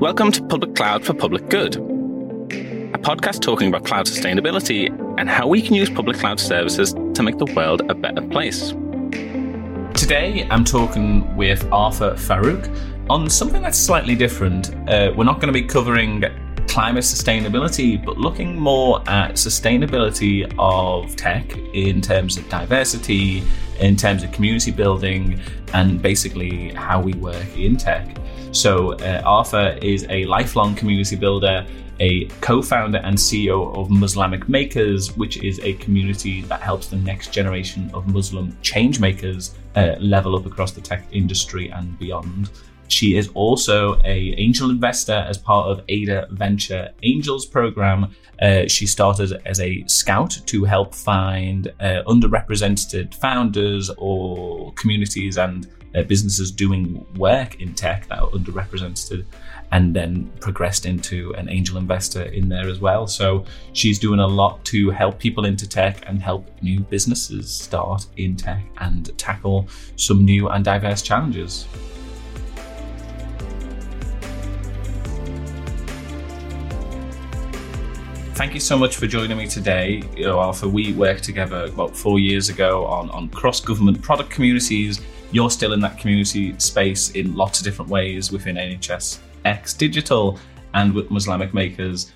Welcome to Public Cloud for Public Good, a podcast talking about cloud sustainability and how we can use public cloud services to make the world a better place. Today, I'm talking with Arfah Farooq on something that's slightly different. Uh, we're not going to be covering climate sustainability, but looking more at sustainability of tech in terms of diversity, in terms of community building, and basically how we work in tech. So, uh, Arfah is a lifelong community builder, a co founder and CEO of Muslamic Makers, which is a community that helps the next generation of Muslim change makers uh, level up across the tech industry and beyond. She is also a angel investor as part of Ada Venture Angels program. Uh, she started as a scout to help find uh, underrepresented founders or communities and uh, businesses doing work in tech that are underrepresented and then progressed into an angel investor in there as well. So she's doing a lot to help people into tech and help new businesses start in tech and tackle some new and diverse challenges. Thank you so much for joining me today. You know, Arfah, we worked together about four years ago on, on cross government product communities. You're still in that community space in lots of different ways within NHS X Digital and with Muslamic Makers,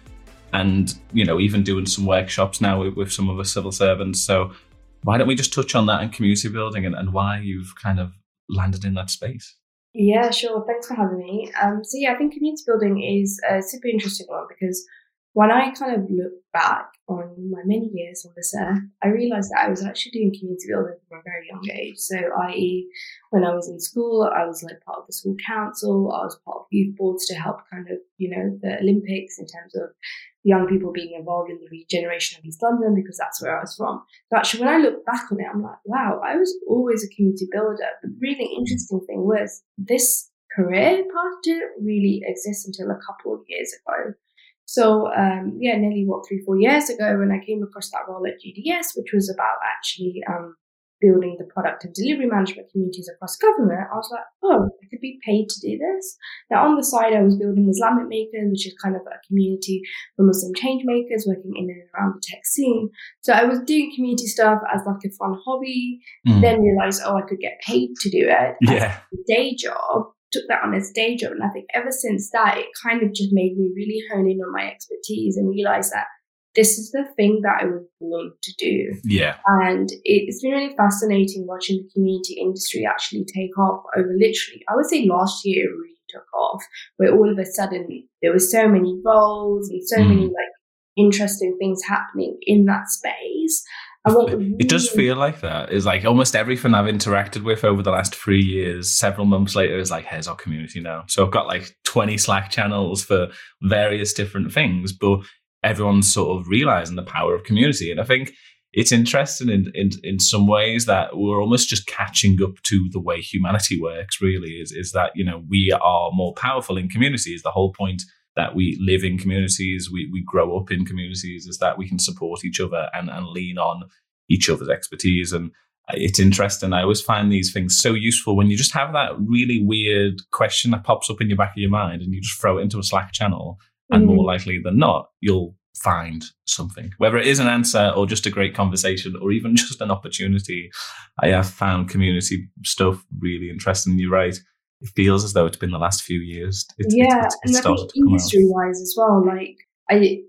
and you know, even doing some workshops now with, with some of the civil servants. So, why don't we just touch on that and community building and, and why you've kind of landed in that space? Yeah, sure. Thanks for having me. Um, so yeah, I think community building is a super interesting one because when I kind of look back on my many years on this earth, I realized that I was actually doing community building from a very young age. So, i.e., when I was in school, I was like part of the school council, I was part of youth boards to help kind of, you know, the Olympics in terms of young people being involved in the regeneration of East London because that's where I was from. So actually, when I look back on it, I'm like, wow, I was always a community builder. But the really interesting thing was this career path didn't really exist until a couple of years ago. So um, yeah, nearly what three four years ago, when I came across that role at GDS, which was about actually um, building the product and delivery management communities across government, I was like, oh, I could be paid to do this. Now on the side, I was building Muslamic Makers, which is kind of a community for Muslim change makers working in and around the tech scene. So I was doing community stuff as like a fun hobby. Mm. Then realized, oh, I could get paid to do it. Yeah. day job took that on as day job. And I think ever since that, it kind of just made me really hone in on my expertise and realize that this is the thing that I was born to do. Yeah. And it's been really fascinating watching the community industry actually take off over literally, I would say last year it really took off, where all of a sudden there were so many roles and so mm. many like interesting things happening in that space. It does feel like that. It's like almost everything I've interacted with over the last three years, several months later, is like, here's our community now. So I've got like 20 Slack channels for various different things, but everyone's sort of realizing the power of community. And I think it's interesting in, in, in some ways that we're almost just catching up to the way humanity works, really, is, is that, you know, we are more powerful in communities. The whole point that we live in communities, we, we grow up in communities, is that we can support each other and, and lean on each other's expertise. And it's interesting. I always find these things so useful when you just have that really weird question that pops up in your back of your mind and you just throw it into a Slack channel. And mm. more likely than not, you'll find something, whether it is an answer or just a great conversation or even just an opportunity. I have found community stuff really interesting. You're right it feels as though it's been the last few years. It's, yeah, it's, it's, and I think industry wise as well. Like I,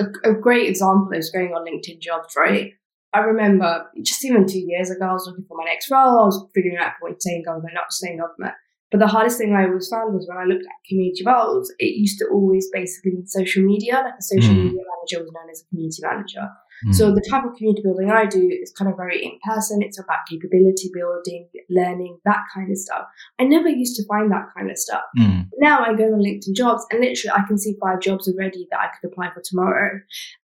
a, a, great example is going on LinkedIn Jobs, right? I remember just even two years ago, I was looking for my next role. I was figuring out what to stay in government, not stay in government. But the hardest thing I always found was when I looked at community roles, it used to always basically be social media. Like a social mm. media manager was known as a community manager. Mm. So the type of community building I do is kind of very in person. It's about capability building, learning, that kind of stuff. I never used to find that kind of stuff. Mm. Now I go on LinkedIn jobs and literally I can see five jobs already that I could apply for tomorrow.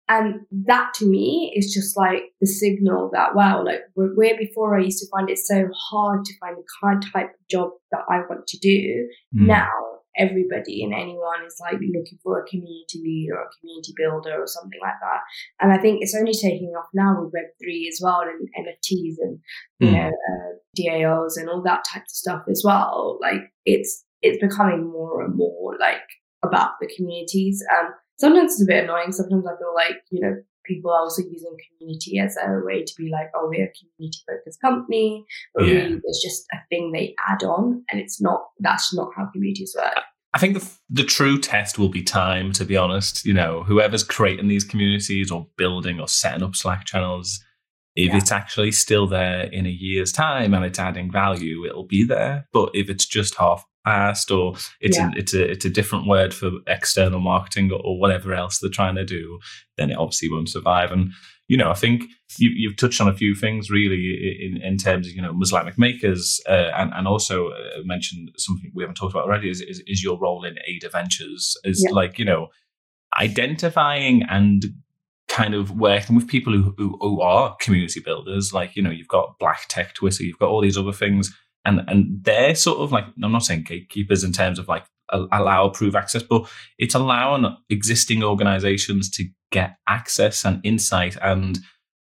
And that to me is just like the signal that, wow, like where before I used to find it so hard to find the kind of type of job that I want to do, mm. now everybody and anyone is like looking for a community leader or a community builder or something like that. And I think it's only taking off now with Web three as well and NFTs and you mm. know uh, DAOs and all that type of stuff as well. Like it's it's becoming more and more like about the communities. Um, sometimes it's a bit annoying. Sometimes I feel like you know people are also using community as a way to be like, oh, we're a community focused company, but yeah. really it's just a thing they add on, and it's not. That's not how communities work. I think the the true test will be time. To be honest, you know, whoever's creating these communities or building or setting up Slack channels, if yeah. it's actually still there in a year's time and it's adding value, it'll be there. But if it's just half past or it's yeah. a, it's a it's a different word for external marketing or, or, whatever else they're trying to do, then it obviously won't survive. And you know, I think you, have touched on a few things really in, in terms of you know Muslamic makers, uh, and and also uh, mentioned something we haven't talked about already is is, is your role in Ada Ventures is yeah. like you know identifying and kind of working with people who, who, who are community builders like you know you've got black tech twitter you've got all these other things and and they're sort of like I'm not saying gatekeepers in terms of like allow approve access, but it's allowing existing organizations to get access and insight and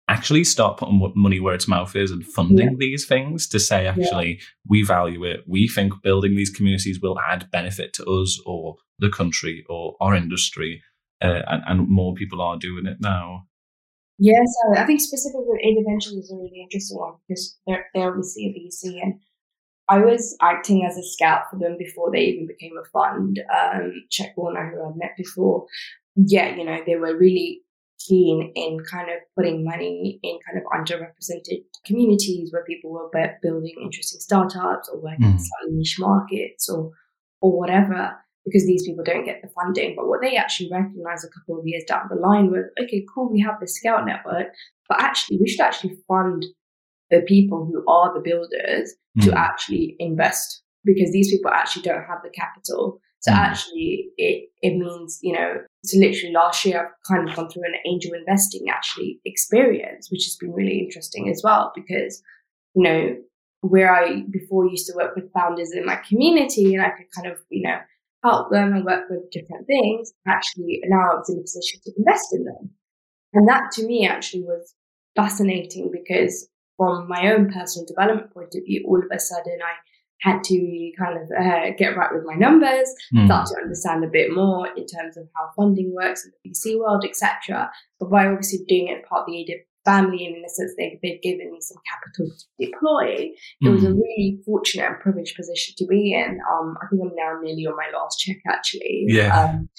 actually start putting money where its mouth is and funding yeah. these things to say actually yeah. we value it we think building these communities will add benefit to us or the country or our industry uh, and, and more people are doing it now Yes, I think specifically Ada Ventures is a really interesting one because they're, they're obviously a VC and I was acting as a scout for them before they even became a fund. Um, Check Warner, who I'd met before, yeah, you know, they were really keen in kind of putting money in kind of underrepresented communities where people were building interesting startups or working mm. in slightly niche markets or or whatever because these people don't get the funding. But what they actually recognized a couple of years down the line was, okay, cool, we have this scout network, but actually we should actually fund the people who are the builders mm. to actually invest because these people actually don't have the capital. So mm. actually, it it means you know. So literally last year, I've kind of gone through an angel investing actually experience, which has been really interesting as well because you know where I before used to work with founders in my community and I could kind of you know help them and work with different things. Actually, now I was in a position to invest in them, and that to me actually was fascinating because from my own personal development point of view, all of a sudden I had to kind of uh, get right with my numbers, mm. start to understand a bit more in terms of how funding works in the VC world, etc. But by obviously doing it part of the ADIP family, and in a sense they, they've given me some capital to deploy, mm. it was a hmm. really fortunate and privileged position to be in. Um, I think I'm now nearly on my last check actually. Yeah. Um,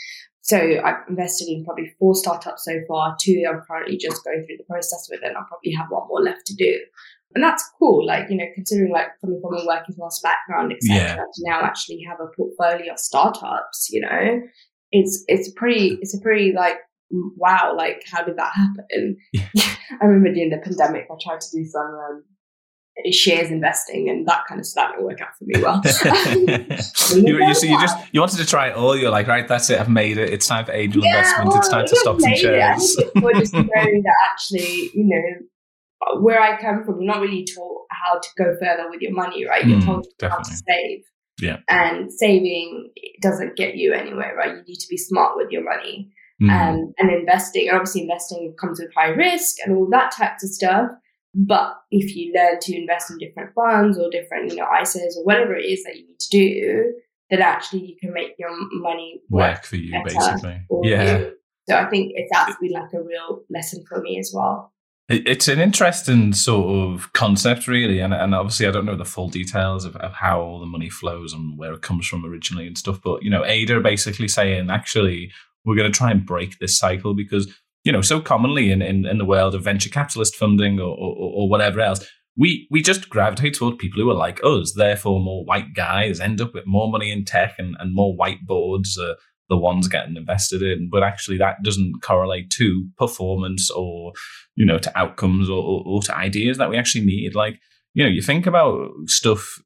so I've invested in probably four startups so far. Two I'm currently just going through the process with, and I'll probably have one more left to do. And that's cool. Like you know, considering like coming from a working class background, etc., yeah. to now actually have a portfolio of startups, you know, it's it's pretty it's a pretty like wow. Like how did that happen? Yeah. I remember during the pandemic, I tried to do some um, shares investing and that kind of stuff didn't work out for me well. you, you, so you just you wanted to try it all. You're like, right, that's it. I've made it. It's time for angel yeah, investment. Well, it's time to stop some shares. We're just knowing that actually, you know, where I come from, you're not really taught how to go further with your money, right? You're mm, told how to save. Yeah. And saving doesn't get you anywhere, right? You need to be smart with your money. Mm. Um, and investing, obviously, investing comes with high risk and all that types of stuff. But if you learn to invest in different funds or different, you know, ISAs or whatever it is that you need to do, then actually you can make your money work, work for you, basically. Yeah. You. So I think it's actually like a real lesson for me as well. It's an interesting sort of concept, really, and and obviously I don't know the full details of, of how all the money flows and where it comes from originally and stuff. But you know, Ada basically saying actually we're going to try and break this cycle because you know, so commonly in, in, in the world of venture capitalist funding or, or, or whatever else, we we just gravitate toward people who are like us. Therefore, more white guys end up with more money in tech, and, and more white boards are the ones getting invested in. But actually, that doesn't correlate to performance or you know to outcomes or, or, or to ideas that we actually need. Like you know, you think about stuff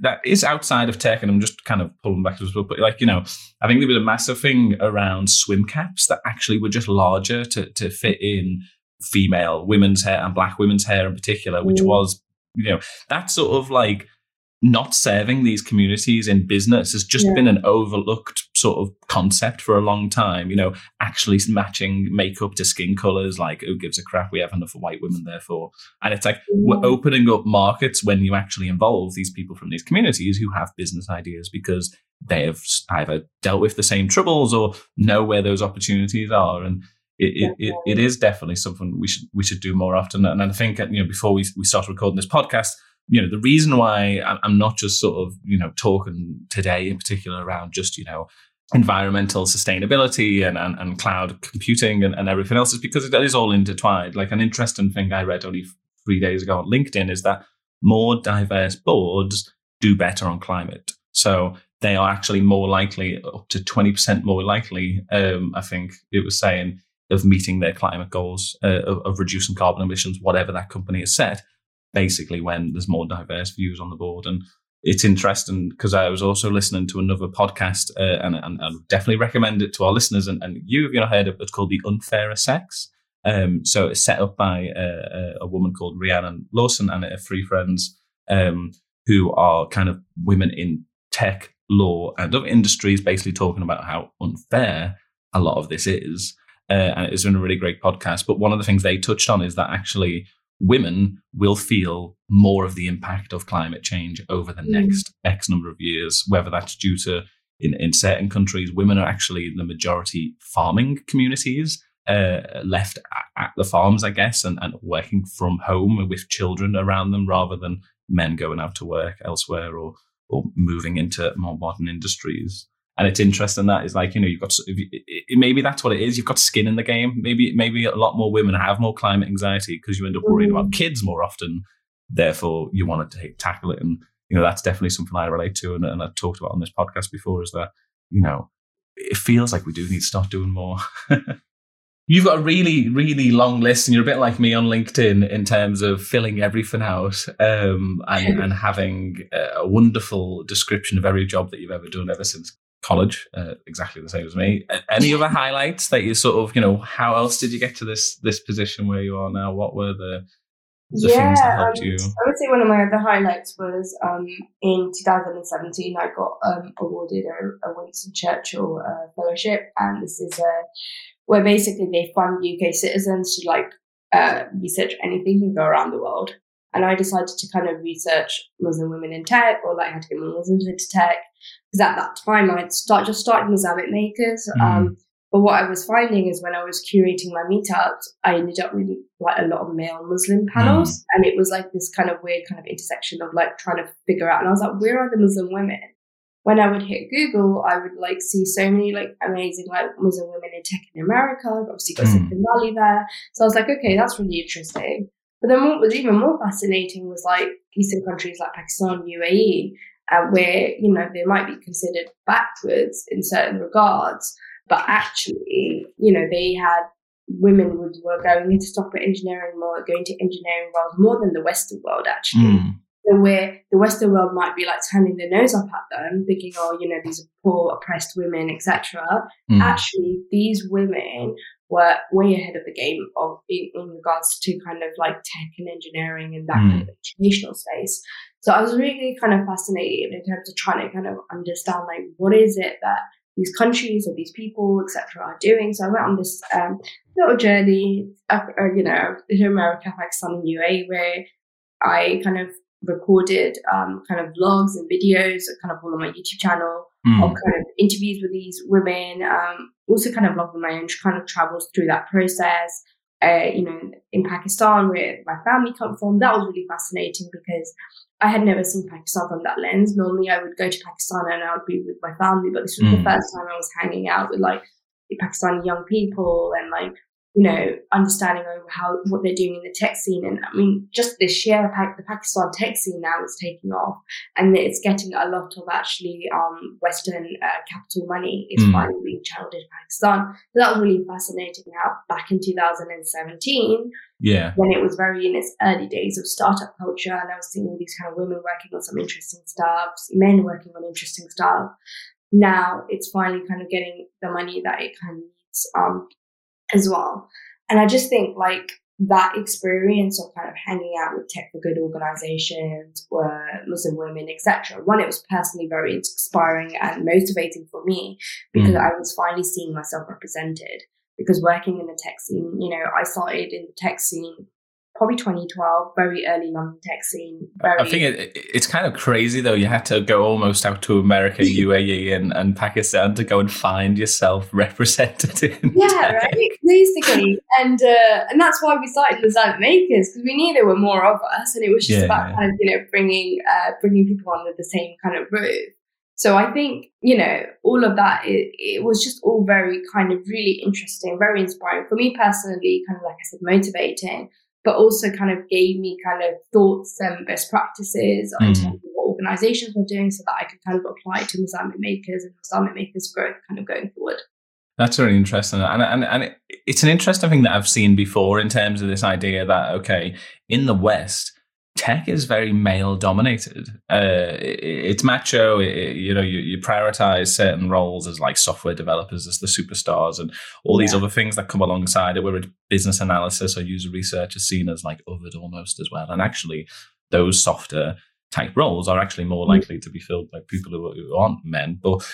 that is outside of tech, and I'm just kind of pulling back to but like, you know, I think there was a massive thing around swim caps that actually were just larger to, to fit in female women's hair and black women's hair in particular, which mm. was, you know, that sort of like not serving these communities in business has just yeah. been an overlooked sort of concept for a long time. You know, actually matching makeup to skin colors, like who gives a crap? We have enough white women, therefore. And it's like yeah. we're opening up markets when you actually involve these people from these communities who have business ideas because they have either dealt with the same troubles or know where those opportunities are. And it, it, it, it is definitely something we should we should do more often. And I think you know before we we start recording this podcast you know, the reason why I'm not just sort of, you know, talking today in particular around just, you know, environmental sustainability and, and, and cloud computing and, and everything else is because it is all intertwined. Like an interesting thing I read only three days ago on LinkedIn is that more diverse boards do better on climate. So they are actually more likely, up to 20% more likely, um, I think it was saying, of meeting their climate goals, uh, of, of reducing carbon emissions, whatever that company has set basically when there's more diverse views on the board. And it's interesting because I was also listening to another podcast uh, and, and I definitely recommend it to our listeners. And, and you have you know heard of it's called the Unfairer Sex. Um, so it's set up by a, a woman called Rhiannon Lawson and her three friends um, who are kind of women in tech, law, and other industries, basically talking about how unfair a lot of this is. Uh, and it's been a really great podcast. But one of the things they touched on is that actually women will feel more of the impact of climate change over the mm. next X number of years, whether that's due to in, in certain countries, women are actually the majority farming communities. Uh, left at, the farms, I guess, and, and working from home with children around them rather than men going out to work elsewhere or or moving into more modern industries. And it's interesting that is like you know you've got maybe that's what it is. You've got skin in the game. Maybe maybe a lot more women have more climate anxiety because you end up worrying about mm. kids more often. Therefore, you want to take, tackle it, and you know that's definitely something I relate to, and, and I've talked about on this podcast before. Is that you know it feels like we do need to start doing more. You've got a really, really long list, and you're a bit like me on LinkedIn in terms of filling everything out um, and, and having a wonderful description of every job that you've ever done ever since college, uh, exactly the same as me. Any other highlights that you sort of, you know, how else did you get to this this position where you are now? What were the the yeah, things that helped um, you? I would say one of my other highlights was um, in 2017, I got um, awarded a, a, Winston Churchill uh, fellowship, and this is a where basically they fund UK citizens to like uh, research anything and go around the world. And I decided to kind of research Muslim women in tech or like how to get more Muslims into tech. Because at that time I'd start just started Abbott Makers. Mm. Um, but what I was finding is when I was curating my meetups, I ended up with like a lot of male Muslim panels. Mm. And it was like this kind of weird kind of intersection of like trying to figure out. And I was like, where are the Muslim women? When I would hit Google, I would like see so many like amazing like Muslim women in tech in America. Obviously got mm. Silicon Valley there. So I was like, okay, that's really interesting. But then what was even more fascinating was like Eastern countries like Pakistan, UAE, uh, where, you know, they might be considered backwards in certain regards, but actually, you know, they had women would, were going into software engineering more, going to engineering roles more than the Western world actually. Mm. So where the Western world might be like turning their nose up at them, thinking, oh, you know, these are poor, oppressed women, etc. Mm. Actually, these women were way ahead of the game of in, in, regards to kind of like tech and engineering and that mm. kind of educational space. So I was really kind of fascinated in terms of trying to kind of understand like what is it that these countries or these people etc are doing. So I went on this um, little journey, uh, you know, to America, Pakistan, and UAE, where I kind of recorded um, kind of vlogs and videos, kind of all on my YouTube channel mm. of kind of interviews with these women. Um, also, kind of vlogging my own kind of travels through that process. Uh, you know, in Pakistan, where my family come from, that was really fascinating because I had never seen Pakistan from that lens. Normally, I would go to Pakistan and I would be with my family, but this was mm. the first time I was hanging out with like Pakistani young people and like you know, understanding over how what they're doing in the tech scene. And I mean, just this year, the Pakistan tech scene now is taking off, and it's getting a lot of actually um, Western uh, capital money is mm. finally being channeled into Pakistan. So that was really fascinating. How back in 2017, yeah, when it was very in its early days of startup culture, and I was seeing all these kind of women working on some interesting stuff, men working on interesting stuff. Now it's finally kind of getting the money that it kind of needs. Um, as well. And I just think like that experience of kind of hanging out with tech for good organizations or Muslim women, etc. One, it was personally very inspiring and motivating for me because mm. I was finally seeing myself represented. Because working in the tech scene, you know, I started in the tech scene probably 2012, very early London tech scene. Very... I think it, it's kind of crazy though. You had to go almost out to America, UAE, and, and Pakistan to go and find yourself represented in. Yeah, tech. right. Basically, and uh, and that's why we started Muslamic Makers because we knew there were more of us, and it was just yeah, about yeah. kind of you know bringing uh, bringing people under the same kind of roof. So I think, you know, all of that, it, it, was just all very kind of really interesting, very inspiring for me personally, kind of like I said, motivating but also kind of gave me kind of thoughts and best practices mm. in terms of what organizations were doing so that I could kind of apply to Muslamic makers and Muslamic makers growth kind of going forward. That's really interesting. And, and, and it's an interesting thing that I've seen before in terms of this idea that, okay, in the West, tech is very male dominated. Uh, it, it's macho. It, you know, you, you, prioritize certain roles as like software developers as the superstars and all these other things that come alongside it, where business analysis or user research is seen as like othered almost as well. And actually, those softer type roles are actually more mm. likely to be filled by people who, who aren't men. But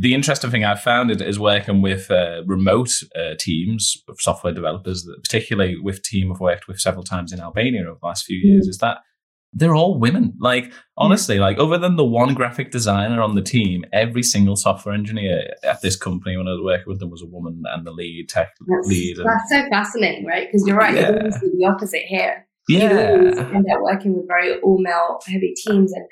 the interesting thing I've found is working with uh, remote uh, teams of software developers, particularly with team I've worked with several times in Albania over the last few years, mm. is that they're all women. Like honestly, like other than the one graphic designer on the team, every single software engineer at this company when I was working with them was a woman, and the lead tech that's, lead. And, that's so fascinating, right? Because you're right. Yeah. It's the opposite here yeah. you end up working with very all male heavy teams. And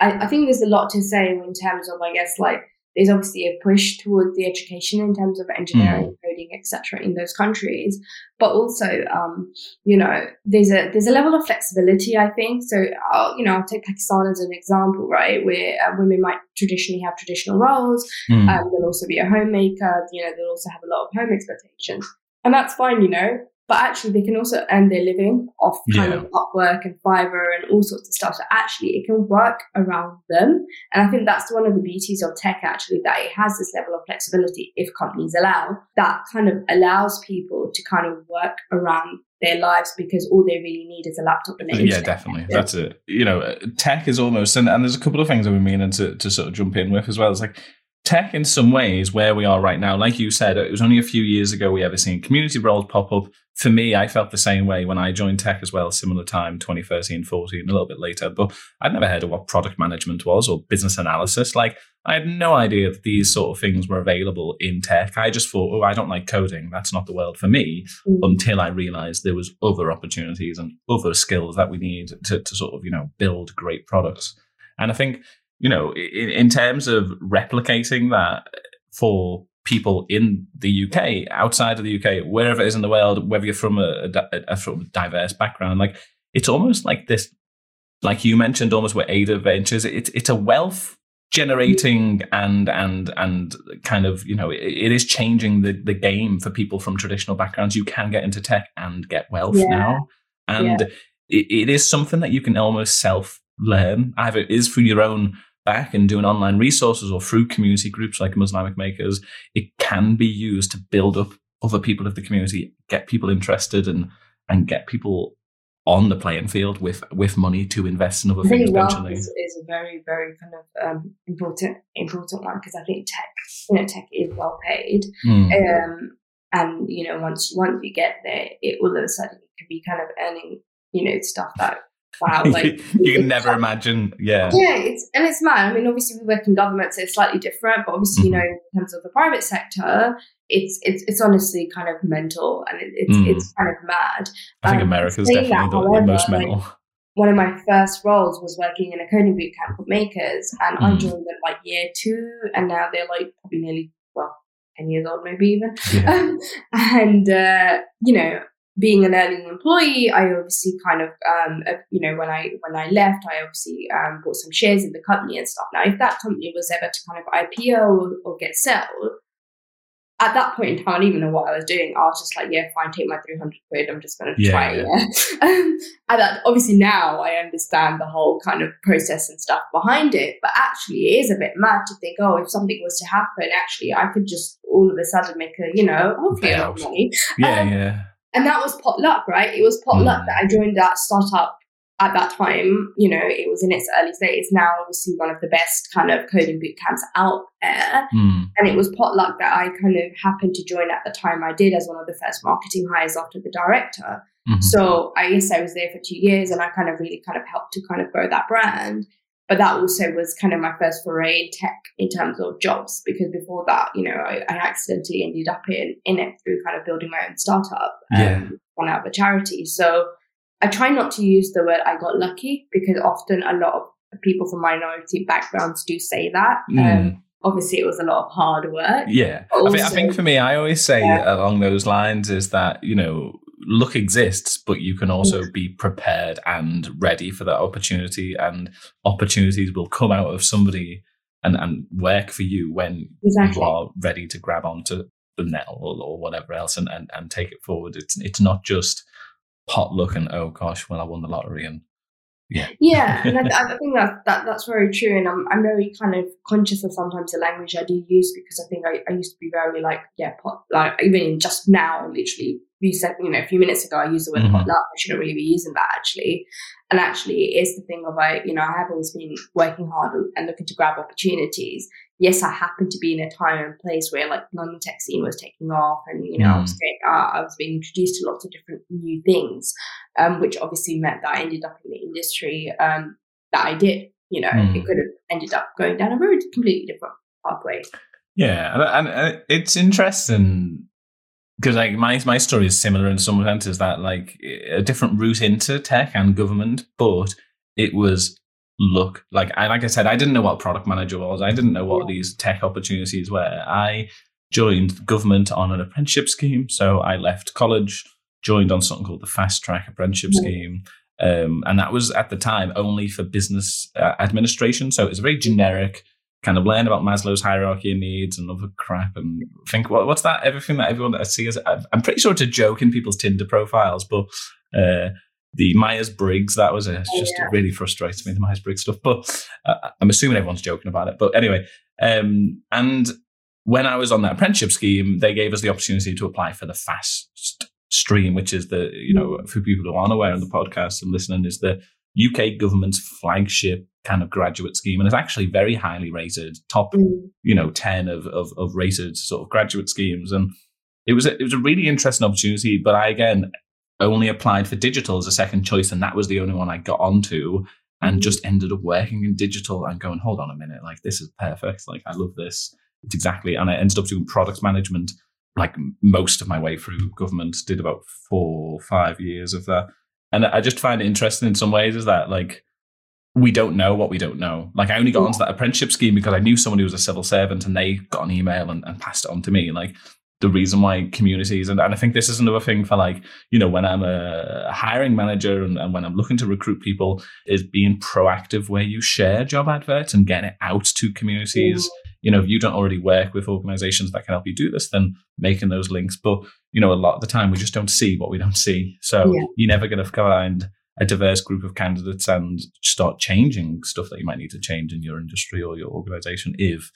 I, I think there's a lot to say in terms of, I guess, like there's obviously a push towards the education in terms of engineering, mm. coding, etc. in those countries, but also, um, you know, there's a there's a level of flexibility. I think so. I'll, you know, I'll take Pakistan as an example, right, where uh, women might traditionally have traditional roles. Mm. Um, they'll also be a homemaker. You know, they'll also have a lot of home expectations, and that's fine. You know, but actually they can also earn their living off kind yeah. of Upwork and Fiverr and all sorts of stuff. So actually it can work around them. And I think that's one of the beauties of tech actually, that it has this level of flexibility if companies allow, that kind of allows people to kind of work around their lives because all they really need is a laptop and an yeah definitely that's it you know tech is almost and, and there's a couple of things that we mean to, to sort of jump in with as well it's like tech in some ways where we are right now. Like you said it was only a few years ago we ever seen community roles pop up. For me i felt the same way when i joined tech as well similar time 2013 14 a little bit later but i'd never heard of what product management was or business analysis. Like i had no idea that these sort of things were available in tech. I just thought oh i don't like coding. That's not the world for me mm. until i realized there was other opportunities and other skills that we need to, to sort of you know build great products. And i think you know, in, in terms of replicating that for people in the UK, outside of the UK, wherever it is in the world, whether you're from a, a, a from a diverse background, like it's almost like this, like you mentioned, almost with Ada Ventures, it's it's a wealth generating and and and kind of you know it, it is changing the the game for people from traditional backgrounds. You can get into tech and get wealth yeah. now, and yeah. it, it is something that you can almost self learn. Either it is through your own back and doing online resources or through community groups like Muslamic Makers, it can be used to build up other people of the community, get people interested, and and get people on the playing field with with money to invest in other things. Eventually, is, is a very very kind of um, important important one because I think tech, you know, tech is well paid, mm. um, and you know, once once you get there, it all of a sudden you can be kind of earning, you know, stuff that wow, like you can never imagine. Yeah, yeah, it's and it's mad. I mean, obviously we work in government, so it's slightly different. But obviously, mm-hmm. you know, in terms of the private sector, it's it's it's honestly kind of mental and it, it's mm. it's kind of mad. I think um, America's definitely that, the, however, most mental. Like, one of my first roles was working in a coding boot camp called Makers, and mm. I joined them like year two, and now they're like probably nearly well 10 years old, maybe even. Yeah. Um, and, uh, you know, being an early employee, I obviously kind of, um, uh, you know, when I when I left, I obviously um, bought some shares in the company and stuff. Now, if that company was ever to kind of IPO or, or get sold, at that point in time, I didn't even know what I was doing. I was just like, yeah, fine, take my 300 quid. I'm just going to yeah, try it. Yeah. um, and that, obviously now I understand the whole kind of process and stuff behind it. But actually, it is a bit mad to think, oh, if something was to happen, actually, I could just all of a sudden make a, you know, hopefully a lot of money. Yeah, um, yeah and that was potluck, right? It was potluck mm. that I joined that startup at that time. You know, it was in its early days. Now, obviously, one of the best kind of coding boot camps out there. Mm. And it was potluck that I kind of happened to join at the time I did as one of the first marketing hires after the director. Mm-hmm. So I guess I was there for two years and I kind of really kind of helped to kind of grow that brand. But that also was kind of my first foray in tech in terms of jobs, because before that, you know, I, I accidentally ended up in, in it through kind of building my own startup and yeah. one out of a charity. So I try not to use the word I got lucky because often a lot of people from minority backgrounds do say that. Mm. Um, obviously, it was a lot of hard work. Yeah. Also, I, think, I, think, for me, I always say yeah. along those lines is that, you know, luck exists, but you can also be prepared and ready for that opportunity, and opportunities will come out of somebody and, and work for you when exactly. you are ready to grab onto the net or, or whatever else and, and, and take it forward. It's it's not just pot luck and oh gosh, well I won the lottery and yeah. Yeah, and I, I, think that, that that's very true. And I'm, I'm very kind of conscious of sometimes the language I do use because I think I, I used to be very like, yeah, pot, like even just now, literally, you said, you know, a few minutes ago, I used the word mm-hmm. potluck. I shouldn't really be using that actually. And actually, it is the thing of I, you know, I have always been working hard and looking to grab opportunities yes, I happened to be in a time and place where like London tech scene was taking off, and you know, mm. I was getting, uh, I was being introduced to lots of different new things, um, which obviously meant that I ended up in the industry um, that I did. You know, mm. it could have ended up going down a very completely different pathway. Yeah, and, and it's interesting because like my my story is similar in some senses that like a different route into tech and government, but it was look like I like I said, I didn't know what product manager was. I didn't know what these tech opportunities were. I joined government on an apprenticeship scheme. So I left college, joined on something called the fast track apprenticeship scheme. Um, and that was at the time only for business uh, administration. So it's a very generic kind of learn about Maslow's hierarchy of needs and other crap and think, what, what's that? Everything that everyone that I see is, I'm pretty sure it's a joke in people's Tinder profiles, but uh, the Myers Briggs. That was a, just yeah. really frustrates me the Myers Briggs stuff. But uh, I'm assuming everyone's joking about it. But anyway, um, and when I was on that apprenticeship scheme, they gave us the opportunity to apply for the fast stream, which is the you know for people who aren't aware of the podcast and listening is the UK government's flagship kind of graduate scheme, and it's actually very highly rated, top mm. you know ten of, of of rated sort of graduate schemes, and it was a, it was a really interesting opportunity. But I again only applied for digital as a second choice, and that was the only one I got onto, and mm. just ended up working in digital and going, hold on a minute, like this is perfect. Like I love this. It's exactly, and I ended up doing product management like most of my way through government. Did about four, five years of that, and I just find it interesting in some ways is that like we don't know what we don't know. Like I only got onto that apprenticeship scheme because I knew someone who was a civil servant and they got an email and, and passed it on to me. Like the reason why communities and, and I think this is another thing for like, you know, when I'm a hiring manager and, and when I'm looking to recruit people is being proactive where you share job adverts and getting it out to communities. Mm. You know, if you don't already work with organizations that can help you do this, then making those links. But, you know, a lot of the time we just don't see what we don't see. So yeah. you're never going to find a diverse group of candidates and start changing stuff that you might need to change in your industry or your organization if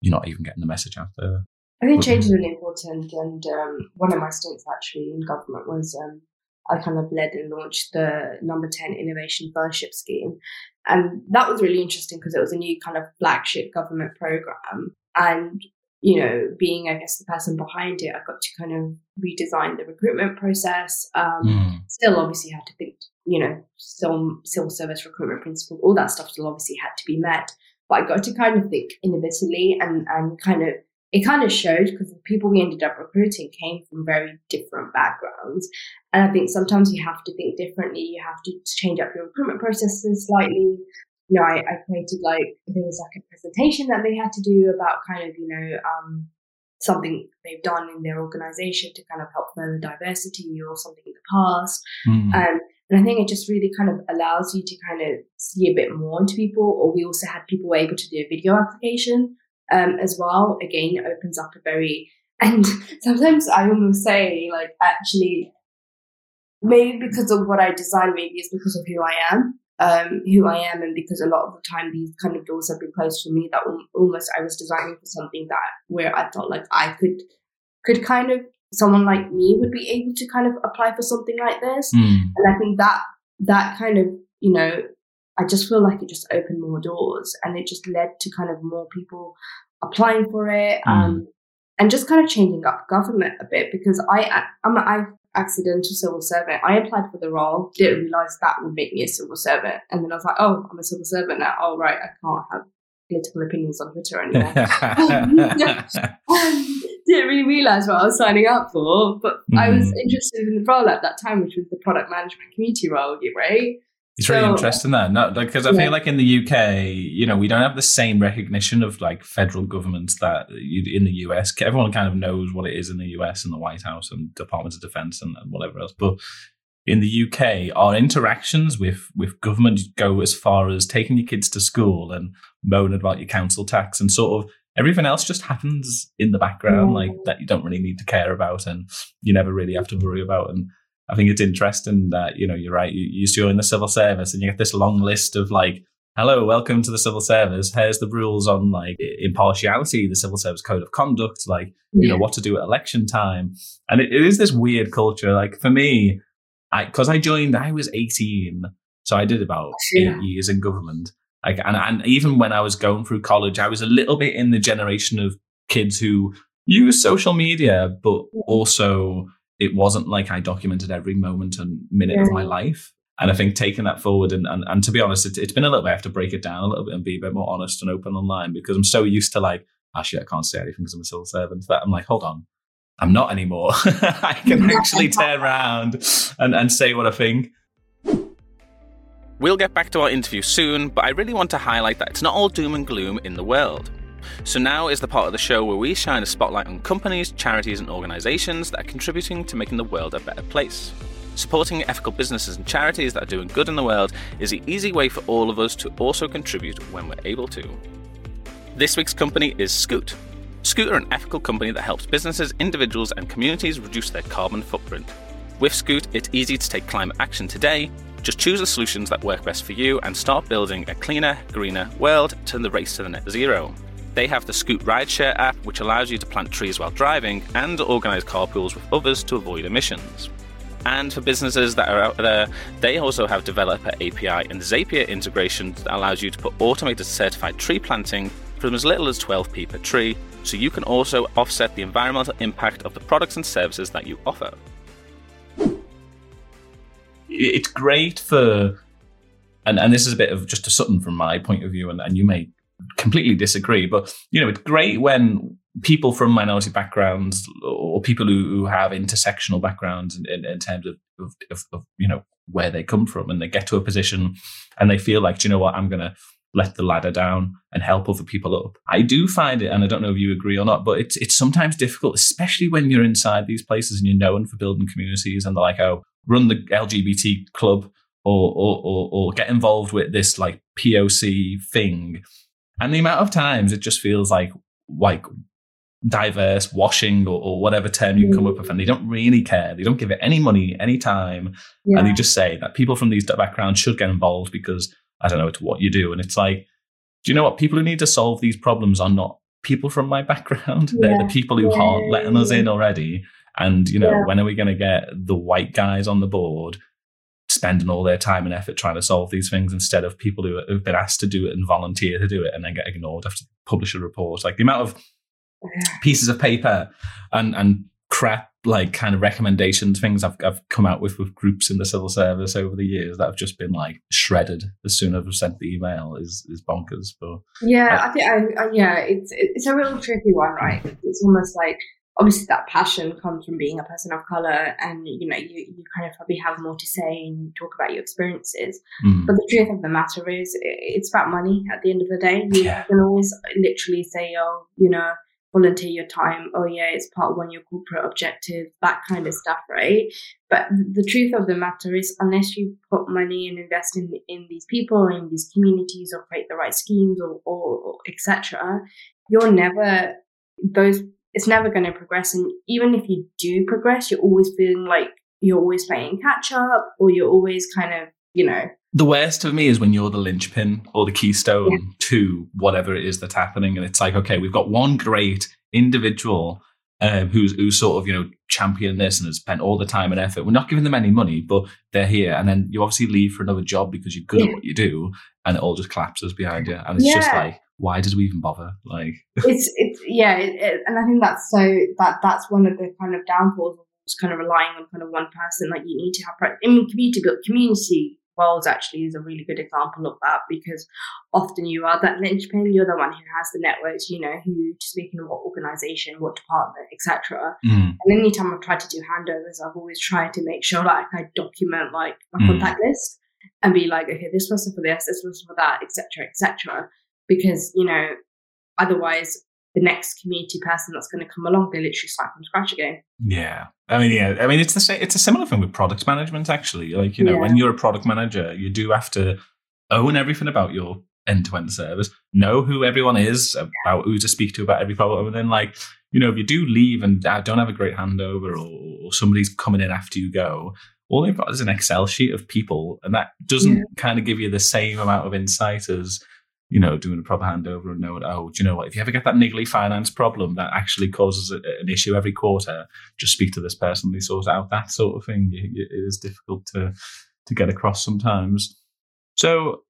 you're not even getting the message out there. I think change is really important, and um, one of my stints actually in government was um, I kind of led and launched the Number Ten Innovation Fellowship Scheme, and that was really interesting because it was a new kind of flagship government program, and you know, being I guess the person behind it, I got to kind of redesign the recruitment process. Um, mm. Still, obviously, had to think, you know, still civil service recruitment principle, all that stuff still obviously had to be met. But I got to kind of think innovatively and and kind of it kind of showed because the people we ended up recruiting came from very different backgrounds. And I think sometimes you have to think differently. You have to change up your recruitment processes slightly. You know, I, I created like, there was like a presentation that they had to do about kind of, you know, um, something they've done in their organization to kind of help further diversity or something in the past. Mm. Um, and I think it just really kind of allows you to kind of see a bit more into people. Or we also had people able to do a video application um, as well. Again, it opens up a very and sometimes I almost say like actually maybe because of what I design, maybe it's because of who I am, um, who I am, and because a lot of the time these kind of doors have been closed for me. That almost I was designing for something that where I felt like I could could kind of someone like me would be able to kind of apply for something like this. Mm. And I think that that kind of, you know, I just feel like it just opened more doors and it just led to kind of more people applying for it. Mm. Um, and just kind of changing up government a bit because I I'm an accidental civil servant. I applied for the role, didn't realize that would make me a civil servant, and then I was like, oh, I'm a civil servant now. Oh right, I can't have political opinions on Twitter anymore. didn't really realize what I was signing up for, but mm. I was mm. interested in the role at that time, which was the product management community role, right? It's really interesting that, not because I yeah. feel like in the UK, you know, we don't have the same recognition of like federal governments that you, in the US. Everyone kind of knows what it is in the US and the White House and Department of Defense and, and whatever else. But in the UK, our interactions with with government go as far as taking your kids to school and moaning about your council tax and sort of everything else just happens in the background, like that you don't really need to care about and you never really have to worry about. And I think it's interesting that, you know, you're right, you, you join the civil service and you get this long list of like, hello, welcome to the civil service. Here's the rules on like impartiality, the civil service code of conduct, like, you know, what to do at election time. And it, it is this weird culture. Like for me, I, cause I joined, I was 18. So I did about yeah. eight years in government. Like, and, and even when I was going through college, I was a little bit in the generation of kids who use social media, but also it wasn't like I documented every moment and minute yeah. of my life. And I think taking that forward and, and, and to be honest, it, has been a little bit, I have to break it down a little bit and be a bit more honest and open online because I'm so used to like, actually, I can't say anything because I'm a civil servant that I'm like, hold on, I'm not anymore. I can actually turn around and, and say what I think. We'll get back to our interview soon, but I really want to highlight that it's not all doom and gloom in the world. So now is the part of the show where we shine a spotlight on companies, charities, and organisations that are contributing to making the world a better place. Supporting ethical businesses and charities that are doing good in the world is the easy way for all of us to also contribute when we're able to. This week's company is Skoot. Skoot are an ethical company that helps businesses, individuals, and communities reduce their carbon footprint. With Skoot, it's easy to take climate action today. Just choose the solutions that work best for you and start building a cleaner, greener world to the race to the net zero. They have the Skoot Rideshare app, which allows you to plant trees while driving and organize carpools with others to avoid emissions. And for businesses that are out there, they also have developer API and Zapier integration that allows you to put automated certified tree planting from as little as 12p per tree, so you can also offset the environmental impact of the products and services that you offer. It's great for, and, and this is a bit of just a Sutton from my point of view, and, and you may completely disagree. But you know, it's great when people from minority backgrounds or people who, who have intersectional backgrounds in, in, in terms of, of, of, you know where they come from, and they get to a position and they feel like, do you know what, I'm going to let the ladder down and help other people up. I do find it, and I don't know if you agree or not, but it's it's sometimes difficult, especially when you're inside these places and you're known for building communities, and they're like, oh, run the LGBT club or or, or, or get involved with this like POC thing and the amount of times it just feels like like diverse washing or, or whatever term you come mm. up with, and they don't really care. They don't give it any money, any time, yeah. and they just say that people from these backgrounds should get involved because I don't know it's what you do. And it's like, do you know what? People who need to solve these problems are not people from my background. Yeah. They're the people who yeah. aren't letting us in already. And you know, when are we going to get the white guys on the board spending all their time and effort trying to solve these things instead of people who have been asked to do it and volunteer to do it and then get ignored after publish a report. Like the amount of pieces of paper and and crap like kind of recommendations things I've I've come out with with groups in the civil service over the years that have just been like shredded as soon as I've sent the email is is bonkers. But yeah, I, I think I, I, yeah, it's it's a real tricky one, right? It's almost like obviously that passion comes from being a person of color and you know you, you kind of probably have more to say and talk about your experiences mm. but the truth of the matter is it's about money at the end of the day you yeah. can always literally say oh you know volunteer your time oh yeah it's part of one of your corporate objectives that kind of stuff right but the truth of the matter is unless you put money and invest in in these people in these communities or create the right schemes or, or, or etc you're never those it's never going to progress. And even if you do progress, you're always feeling like you're always playing catch up or you're always kind of, you know. The worst of me is when you're the linchpin or the keystone yeah. to whatever it is that's happening. And it's like, okay, we've got one great individual um, who's, who's sort of, you know, championed this and has spent all the time and effort. We're not giving them any money, but they're here. And then you obviously leave for another job because you're good yeah. at what you do, and it all just collapses behind you. And it's yeah. just like, why did we even bother? Like, it's it's yeah, it, it, and I think that's so that that's one of the kind of downfalls of just kind of relying on kind of one person. Like, you need to have. I mean, community community roles actually is a really good example of that because often you are that linchpin, you're the one who has the networks, you know, who speaking of what organization, what department, etc. Mm. And anytime I've tried to do handovers, I've always tried to make sure like I document like my mm. contact list and be like, okay, this person for this, this person for that, etc., etc. Because you know, otherwise the next community person that's going to come along, they literally start from scratch again. Yeah, I mean, yeah, I mean, it's the same. It's a similar thing with product management, actually. Like, you know, yeah. when you're a product manager, you do have to own everything about your end-to-end service, know who everyone is, about who to speak to about every problem, and then like, you know, if you do leave and uh, don't have a great handover, or, or, somebody's coming in after you go, all they've got is an Excel sheet of people, and that doesn't yeah. kind of give you the same amount of insight as you know, doing a proper handover and knowing, oh, do you know what? If you ever get that niggly finance problem that actually causes a, an issue every quarter, just speak to this person. They sort out that sort of thing. It, it is difficult to to get across sometimes. So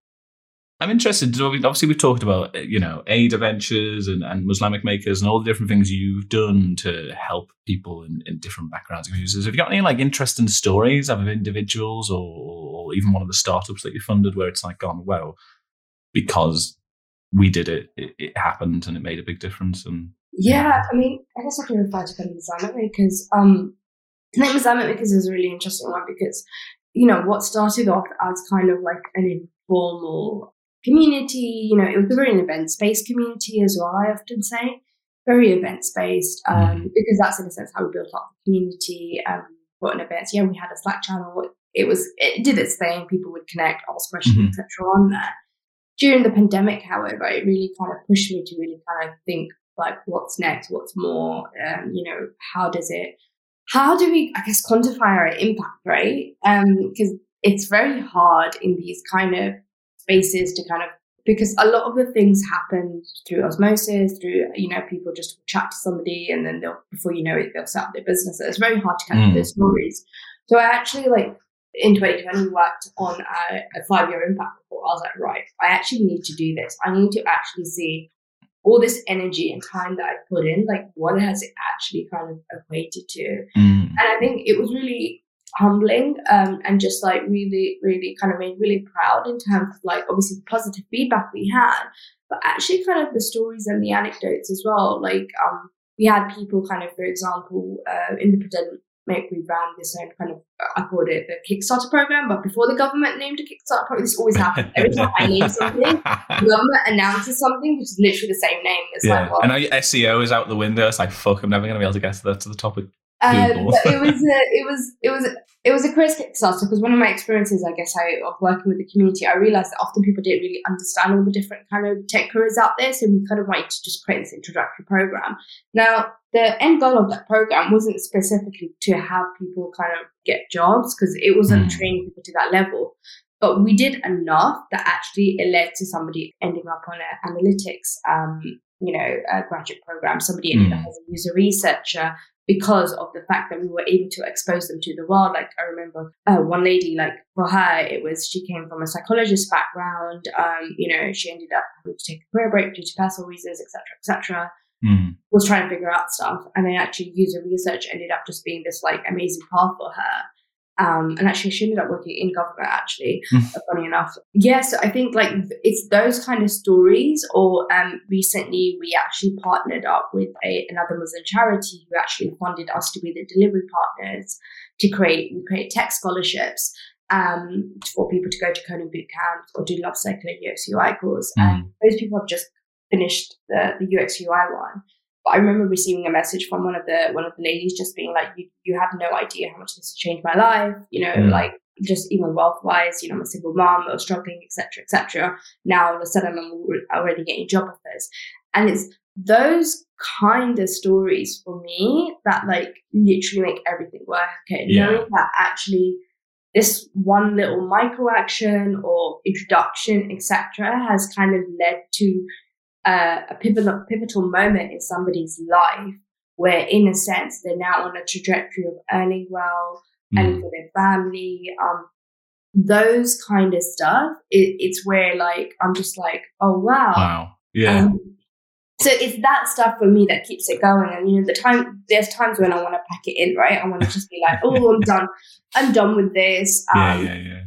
I'm interested. Obviously, we talked about uh, you know Ada Ventures and, and Muslamic makers and all the different things you've done to help people in, in different backgrounds and users. Have you got any like interesting stories of individuals or, or even one of the startups that you funded where it's like gone, well, because we did it, it, it happened and it made a big difference. And yeah, I mean, I guess I can refer to of Muslamic because um, I think Muslamic makers is a really interesting one because you know what started off as kind of like an informal community. You know, it was a very events based community as well. I often say very events based um, mm. because that's in a sense how we built up the community. Um, what an events, yeah, we had a Slack channel. It was it did its thing. People would connect, ask questions, mm-hmm. etc. on there during the pandemic, however, it really kind of pushed me to really kind of think like, what's next? What's more? Um, you know, how does it? How do we, I guess, quantify our impact, right? Because um, it's very hard in these kind of spaces to kind of because a lot of the things happen through osmosis, through you know people just chat to somebody and then they'll before you know it they'll set up their business. It's very hard to catch mm. those stories. So I actually like in 2020 we worked on a, a five year impact report. I was like, right, I actually need to do this. I need to actually see all this energy and time that I put in, like what has it actually kind of equated to? Mm. And I think it was really humbling um, and just like really, really kind of made really proud in terms of like obviously the positive feedback we had, but actually kind of the stories and the anecdotes as well. Like um, we had people kind of, for example, uh, in the make we ran this own kind of I called it the Kickstarter program, but before the government named a Kickstarter program, this always happens. Every time I name something, the government announces something which is literally the same name. It's yeah. like, well, and now SEO is out the window. It's like fuck, I'm never gonna be able to get to the to the topic. Um, it was a, it was it was it was a crazy Kickstarter because one of my experiences, I guess, I, of working with the community, I realized that often people didn't really understand all the different kind of tech careers out there. So we kind of wanted to just create this introductory program. Now, the end goal of that program wasn't specifically to have people kind of get jobs because it wasn't mm. training people to that level. But we did enough that actually it led to somebody ending up on an analytics, um, you know, graduate program. Somebody ended up as a user researcher because of the fact that we were able to expose them to the world. Like I remember uh, one lady, like for her, it was she came from a psychologist background. Um, you know, she ended up having to take a career break due to personal reasons, etc., etc. Mm. Was trying to figure out stuff, and then actually user research ended up just being this like amazing path for her. Um, and actually, she ended up working in government. Actually, uh, funny enough, yes. Yeah, so I think like it's those kind of stories. Or um, recently, we actually partnered up with a, another Muslim charity who actually funded us to be the delivery partners to create we create tech scholarships um, for people to go to coding boot camps or do Love Cycle and UX UI course. Mm. And those people have just finished the the UX UI one. I remember receiving a message from one of the one of the ladies just being like, "You you have no idea how much this has changed my life." You know, mm. like just even wealth wise. You know, I'm a single mom, I was struggling, etc., etc. Now all of a sudden I'm already getting job offers, and it's those kind of stories for me that like literally make everything work. Okay, yeah. knowing that actually this one little micro action or introduction, etc., has kind of led to uh, a pivotal pivotal moment in somebody's life where in a sense they're now on a trajectory of earning well mm. and for their family. Um, those kind of stuff, it, it's where like I'm just like, oh wow, wow, yeah. Um, so it's that stuff for me that keeps it going. And you know, the time there's times when I want to pack it in, right? I want to just be like, oh, I'm done. I'm done with this. Um, yeah, yeah, yeah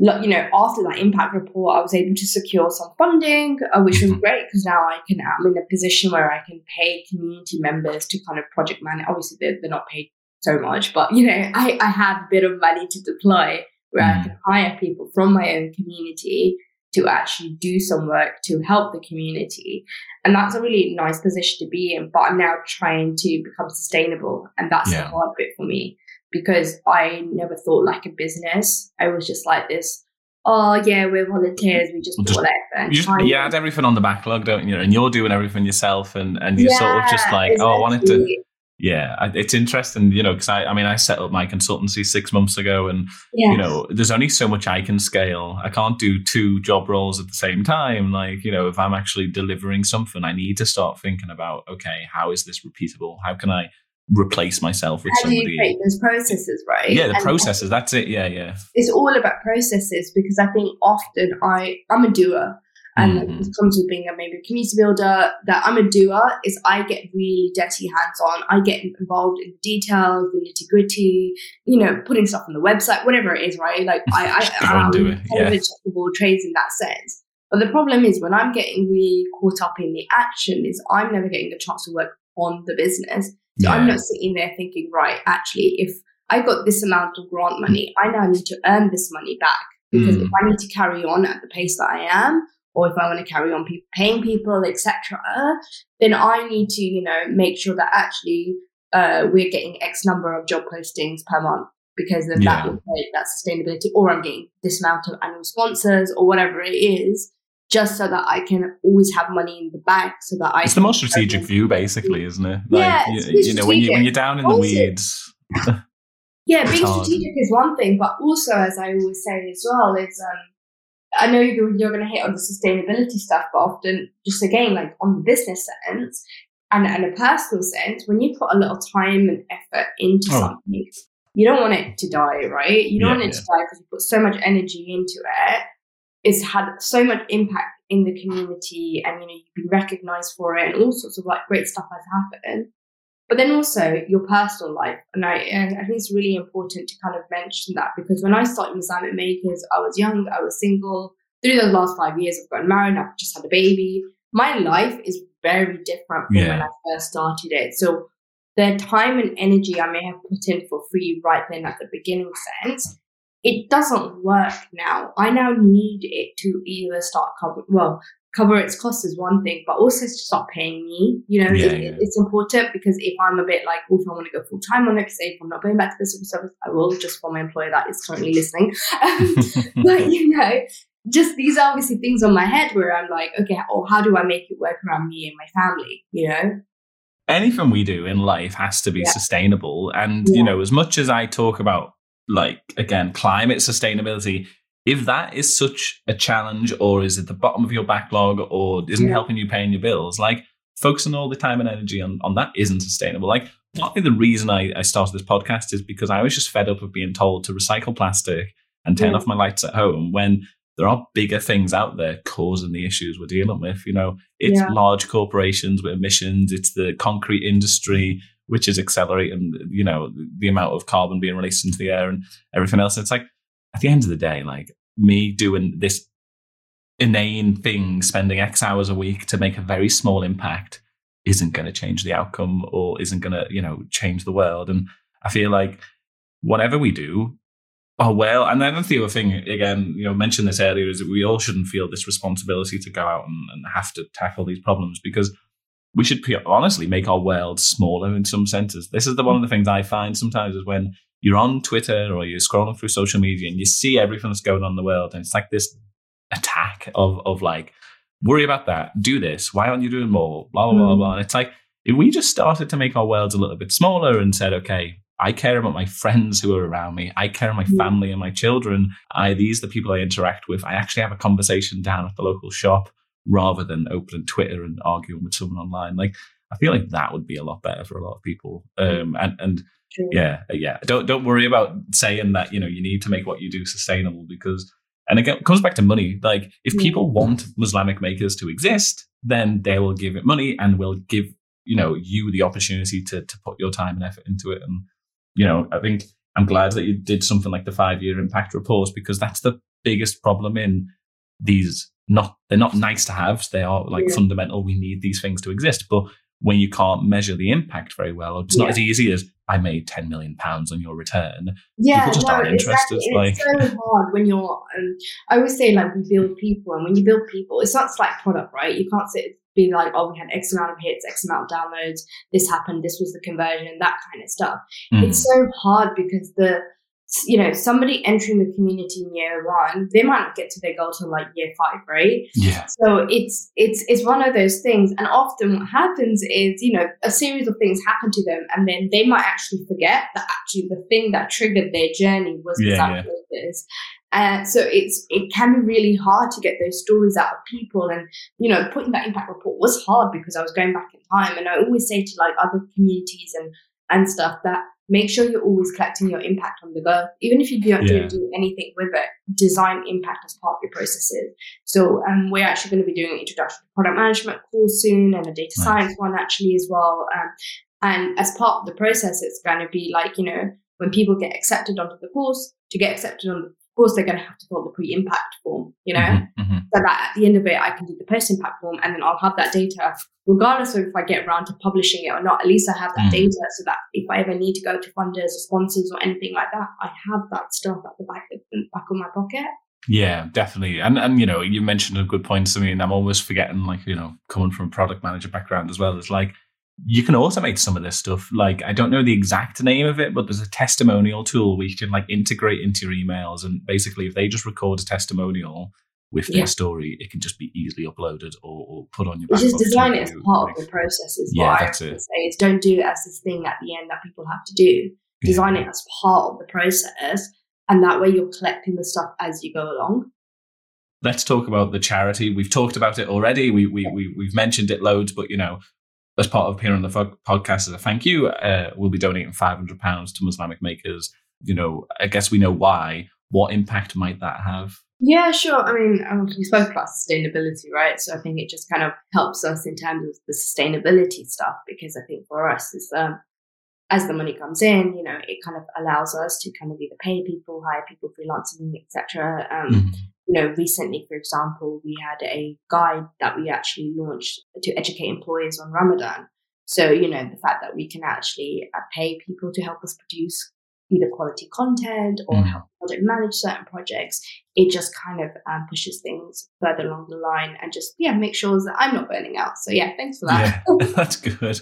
you know, after that impact report, I was able to secure some funding, uh, which was mm-hmm. great because now I can, I'm in a position where I can pay community members to kind of project manage. Obviously, they're, they're not paid so much, but you know, I, I have a bit of money to deploy where. I can hire people from my own community to actually do some work to help the community. And that's a really nice position to be in. But I'm now trying to become sustainable. And that's yeah. the hard bit for me because I never thought like a business. I was just like this. Oh yeah, we're volunteers. We just, just do whatever. You, just, you add everything on the backlog, don't you? And you're doing everything yourself, and and you're yeah, sort of just like, exactly. oh, I wanted to. Yeah, it's interesting, you know, because I, I mean, I set up my consultancy six months ago, and yes. you know, there's only so much I can scale. I can't do two job roles at the same time. Like, you know, if I'm actually delivering something, I need to start thinking about, okay, how is this repeatable? How can I replace myself with How somebody. Do you create those processes, right? Yeah, the and processes. That's it. Yeah, yeah. It's all about processes because I think often I I'm a doer. And mm-hmm. it comes with being a maybe a community builder that I'm a doer is I get really dirty hands on. I get involved in details, the nitty gritty, you know, putting stuff on the website, whatever it is, right? Like I, I am kind yeah. of a all trades in that sense. But the problem is when I'm getting really caught up in the action is I'm never getting a chance to work on the business. Yeah. I'm not sitting there thinking, right, actually, if I got this amount of grant money, I now need to earn this money back. Because mm. if I need to carry on at the pace that I am, or if I want to carry on pe- paying people, etc., then I need to, you know, make sure that actually uh, we're getting X number of job postings per month because then yeah. that will create that sustainability, or I'm getting this amount of annual sponsors, or whatever it is just so that I can always have money in the bank so that I It's the most strategic view basically, isn't it? Like yeah, you, you know, when you when you're down in the weeds. yeah, being hard. strategic is one thing, but also as I always say as well, it's um I know you're, you're going to hit on the sustainability stuff, but often just again, like on the business sense and, and a personal sense, when you put a little time and effort into oh. something, you don't want it to die, right? You don't yeah, want it yeah. to die because you put so much energy into it it's had so much impact in the community and you know you've been recognized for it and all sorts of like great stuff has happened. But then also your personal life and i and i think it's really important to kind of mention that because when i started Muslamic makers i was young i was single. Through those last five years i've gotten married i've just had a baby. My life is very different from yeah. when i first started it. So the time and energy i may have put in for free right then at the beginning sense it doesn't work now. I now need it to either start cover well, cover its costs is one thing, but also to start paying me. You know, yeah, it, yeah. it's important because if I'm a bit like, oh, if I want to go full time on it, say if I'm not going back to the civil service, I will just for my employer that is currently listening. Um, but you know, just these are obviously things on my head where I'm like, okay, or oh, how do I make it work around me and my family? You know. Anything we do in life has to be yeah. sustainable. And, you know, as much as I talk about like again climate sustainability if that is such a challenge or is at the bottom of your backlog or isn't yeah. helping you paying your bills like focusing all the time and energy on, on that isn't sustainable like partly the reason I, I started this podcast is because i was just fed up of being told to recycle plastic and turn yeah. off my lights at home when there are bigger things out there causing the issues we're dealing with you know it's yeah. large corporations with emissions it's the concrete industry which is accelerating, you know, the amount of carbon being released into the air and everything else. It's like at the end of the day, like me doing this inane thing, spending X hours a week to make a very small impact isn't going to change the outcome or isn't going to, you know, change the world. And I feel like whatever we do, oh well. And then the other thing, again, you know, mentioned this earlier, is that we all shouldn't feel this responsibility to go out and, and have to tackle these problems because we should honestly make our world smaller in some senses. This is the one of the things I find sometimes is when you're on Twitter or you're scrolling through social media and you see everything that's going on in the world, and it's like this attack of of like, worry about that, do this, why aren't you doing more? Blah blah blah hmm. blah. And it's like if we just started to make our worlds a little bit smaller and said, okay, I care about my friends who are around me. I care about my hmm. family and my children. I these are the people I interact with. I actually have a conversation down at the local shop rather than opening Twitter and arguing with someone online. Like, I feel like that would be a lot better for a lot of people. Hmm. Um, and and True. yeah, uh, yeah. Don't don't worry about saying that you know you need to make what you do sustainable because and again it comes back to money. Like if yeah. people want Muslamic makers to exist, then they will give it money and will give you know you the opportunity to to put your time and effort into it. And you know I think I'm glad that you did something like the five year impact reports because that's the biggest problem in these not they're not nice to have they are like yeah. fundamental we need these things to exist but when you can't measure the impact very well it's yeah. not as easy as i made 10 million pounds on your return yeah people just no, aren't interested exactly. like it's so hard when you're um, i always say like we build people and when you build people it's not like product right you can't sit be like, oh, we had X amount of hits, X amount of downloads, this happened, this was the conversion, that kind of stuff. Mm. It's so hard because the you know, somebody entering the community in year one, they might not get to their goal till like year five, right? Yeah. So it's it's it's one of those things. And often what happens is, you know, a series of things happen to them and then they might actually forget that actually the thing that triggered their journey was yeah, exactly yeah. this. And so it's it can be really hard to get those stories out of people. And you know, putting that impact report was hard because I was going back in time. And I always say to like other communities and and stuff that make sure you're always collecting your impact on the go. Even if you don't yeah. do anything with it, design impact as part of your processes. So um, we're actually going to be doing an introduction to product management course soon and a data nice. science one actually as well. Um, and as part of the process, it's going to be like, you know, when people get accepted onto the course, to get accepted on the course they're going to have to fill the pre-impact form, you know, mm-hmm, mm-hmm. so that at the end of it, I can do the post-impact form and then I'll have that data, regardless of if I get around to publishing it or not. At least I have that mm. data so that if I ever need to go to funders or sponsors or anything like that, I have that stuff at the back of, back of my pocket. Yeah, definitely. And and you know, you mentioned a good point. I mean, I'm always forgetting, like you know, coming from a product manager background as well. It's like you can automate some of this stuff. Like I don't know the exact name of it, but there's a testimonial tool where you can like integrate into your emails, and basically, if they just record a testimonial with yeah. their story, it can just be easily uploaded or, or put on your. Just design it as part like, of the process. Is yeah, what that's I it. say is don't do it as this thing at the end that people have to do. Design yeah. it as part of the process, and that way you're collecting the stuff as you go along. Let's talk about the charity. We've talked about it already. We, we, we, we've mentioned it loads, but you know, as part of appearing on the podcast as a thank you, uh, we'll be donating five hundred pounds to Muslamic makers. You know, I guess we know why. What impact might that have? Yeah, sure. I mean, um, we spoke about sustainability, right? So I think it just kind of helps us in terms of the sustainability stuff because I think for us, is um, as the money comes in, you know, it kind of allows us to kind of either pay people, hire people, freelancing, etc. Um, mm-hmm you know, recently, for example, we had a guide that we actually launched to educate employers on Ramadan. So, you know, the fact that we can actually uh, pay people to help us produce either quality content or mm. help project manage certain projects, it just kind of um, pushes things further along the line and just, yeah, make sure that I'm not burning out. So, yeah, thanks for that. Yeah, that's good.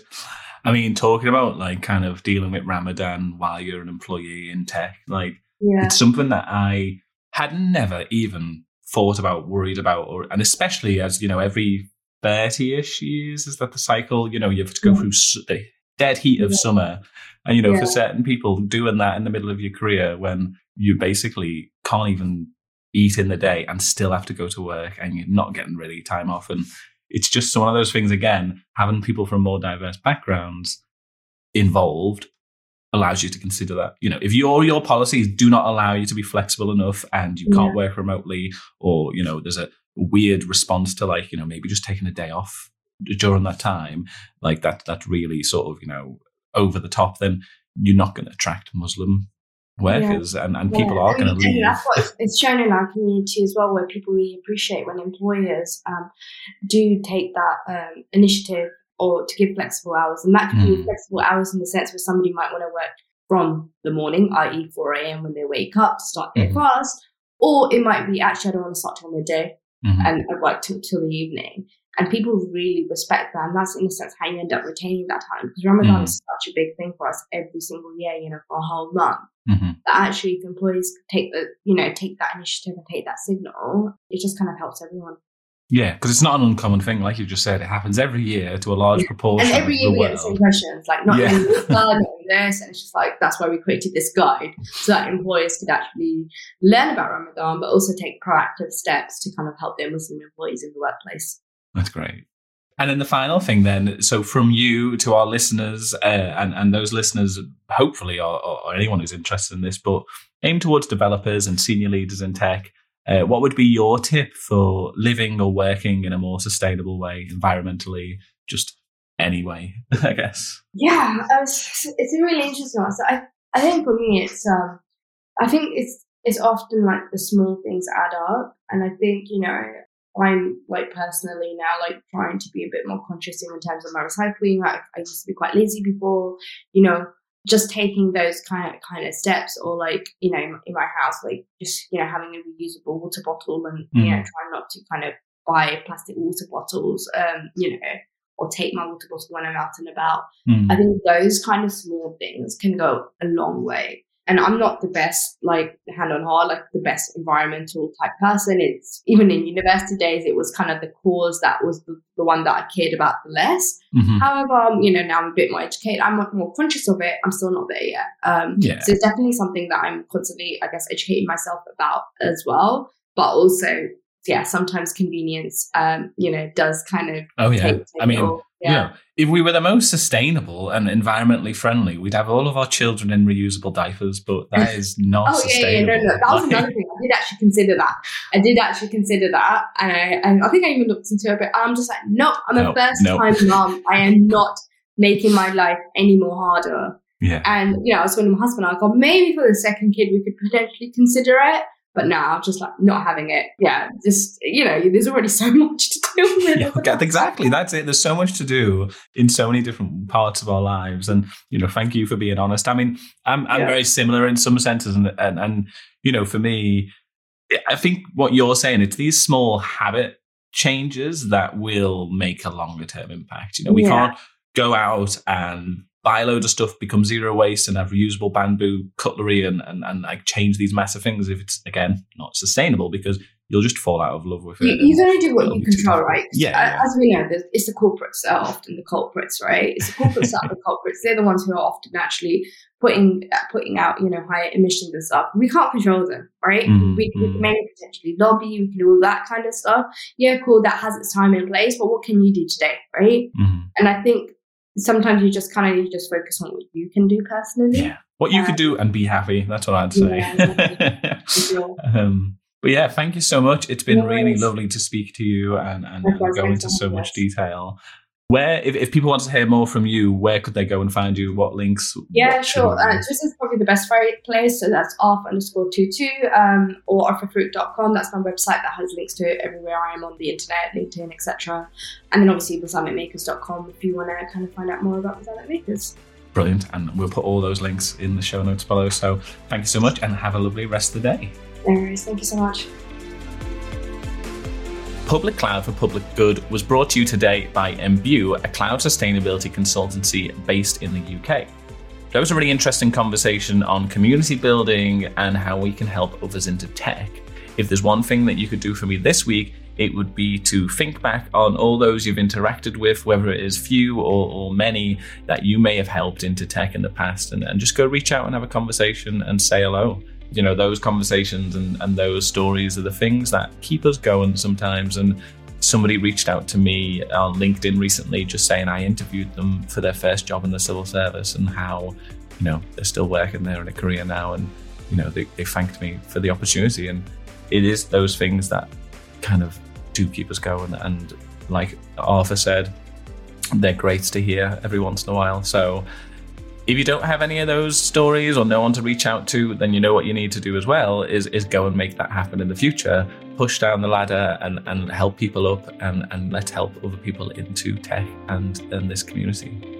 I mean, talking about like kind of dealing with Ramadan while you're an employee in tech, like yeah. it's something that I had never even thought about, worried about, or and especially as you know, every thirty-ish years is that the cycle. You know, you have to go mm-hmm. through the dead heat of yeah. summer, and you know, yeah. for certain people, doing that in the middle of your career when you basically can't even eat in the day and still have to go to work and you're not getting really time off and it's just one of those things again having people from more diverse backgrounds involved allows you to consider that. You know, if your your policies do not allow you to be flexible enough and you can't yeah. work remotely, or you know, there's a weird response to like, you know, maybe just taking a day off during that time, like that that really sort of, you know, over the top, then you're not going to attract Muslim workers yeah. and, and yeah. people are going to leave. That's what it's shown in our community as well, where people really appreciate when employers um, do take that um, initiative or to give flexible hours. And that can mm. be flexible hours in the sense where somebody might want to work from the morning, i.e., 4 a.m. when they wake up to start their mm. class, or it might be actually, I don't want to start till midday mm-hmm. and I work till, till the evening. And people really respect that. And that's in a sense how you end up retaining that time. Because Ramadan mm. is such a big thing for us every single year, you know, for a whole month. Mm-hmm. That actually, if employees take the, you know, take that initiative and take that signal, it just kind of helps everyone. Yeah, because it's not an uncommon thing, like you just said. It happens every year to a large proportion. And every year we get the same questions, like not yeah. this, not this, and it's just like that's why we created this guide so that employers could actually learn about Ramadan, but also take proactive steps to kind of help their Muslim employees in the workplace. That's great. And then the final thing, then, so from you to our listeners, uh, and and those listeners, hopefully, or, or, anyone who's interested in this, but aim towards developers and senior leaders in tech. Uh, what would be your tip for living or working in a more sustainable way, environmentally, just anyway? I guess. Yeah, it's, it's a really interesting one. So I, I think for me, it's um, I think it's it's often like the small things add up, and I think you know I'm like personally now like trying to be a bit more conscious in terms of my recycling. Like I used to be quite lazy before, you know, just taking those kind of kind of steps, or like you know in my house, like just you know having a reusable water bottle and mm. you know trying not to kind of buy plastic water bottles, um, you know, or take my water bottle when I'm out and about. Mm. I think those kind of small things can go a long way and I'm not the best, like hand on heart, like the best environmental type person. It's even in university days, it was kind of the cause that was the, the one that I cared about the less. Mm-hmm. However, um, you know, now I'm a bit more educated. I'm more conscious of it. I'm still not there yet. Um, yeah. So it's definitely something that I'm constantly, I guess, educating myself about as well. But also, yeah, sometimes convenience, um, you know, does kind of. Oh yeah, take, take I mean, yeah. You know, if we were the most sustainable and environmentally friendly, we'd have all of our children in reusable diapers, but that is not oh, sustainable. Yeah, yeah, no, no. That was another thing. I did actually consider that. I did actually consider that. And I, and I think I even looked into it, but I'm just like, no, I'm a first time mom. I am not making my life any more harder. Yeah. And, you know, I was talking to my husband, I thought maybe for the second kid, we could potentially consider it. But now, just like not having it, yeah, just you know, there's already so much to do with. Yeah, exactly, that's it. There's so much to do in so many different parts of our lives, and you know, thank you for being honest. I mean, I'm I'm yeah. very similar in some senses, and and and you know, for me, I think what you're saying it's these small habit changes that will make a longer term impact. You know, we yeah. can't go out and buy a load of stuff, become zero waste, and have reusable bamboo cutlery and, and, and like change these massive things if it's again not sustainable because you'll just fall out of love with it. You, you only do what you control, right? Yeah, yeah, As we know, it's the corporates that are often the culprits, right? It's the corporates that are the culprits. They're the ones who are often actually putting uh, putting out, you know, higher emissions and stuff. We can't control them, right? Mm-hmm. We, we can maybe potentially lobby, we can do all that kind of stuff. Yeah, cool, that has its time in place, but what can you do today, right? Mm-hmm. And I think sometimes you just kind of you just focus on what you can do personally. Yeah, what you uh, can do and be happy. That's what I'd say. Yeah, um, but yeah, thank you so much. It's been really lovely to speak to you and, and, and go into so much detail. Where, if, if people want to hear more from you, where could they go and find you? What links? Yeah, what sure. Uh, this is probably the best place. So that's off underscore two two um, or arfahfarooq.com. That's my website that has links to everywhere I am on the internet, LinkedIn, etc. And then obviously resilient if you want to kind of find out more about Resilient Makers. Brilliant. And we'll put all those links in the show notes below. So thank you so much and have a lovely rest of the day. No worries. Thank you so much. Public Cloud for Public Good was brought to you today by Embue, a cloud sustainability consultancy based in the UK. That was a really interesting conversation on community building and how we can help others into tech. If there's one thing that you could do for me this week, it would be to think back on all those you've interacted with, whether it is few or, or many that you may have helped into tech in the past, and, and just go reach out and have a conversation and say hello you know those conversations and, and those stories are the things that keep us going sometimes. And somebody reached out to me on linkedin recently just saying i interviewed them for their first job in the civil service and how you know they're still working there in a career now. And you know they, they thanked me for the opportunity. And it is those things that kind of do keep us going. And like Arfah said they're great to hear every once in a while. So if you don't have any of those stories or no one to reach out to, then you know what you need to do as well is is go and make that happen in the future. Push down the ladder and, and help people up and, and let's help other people into tech and, and this community.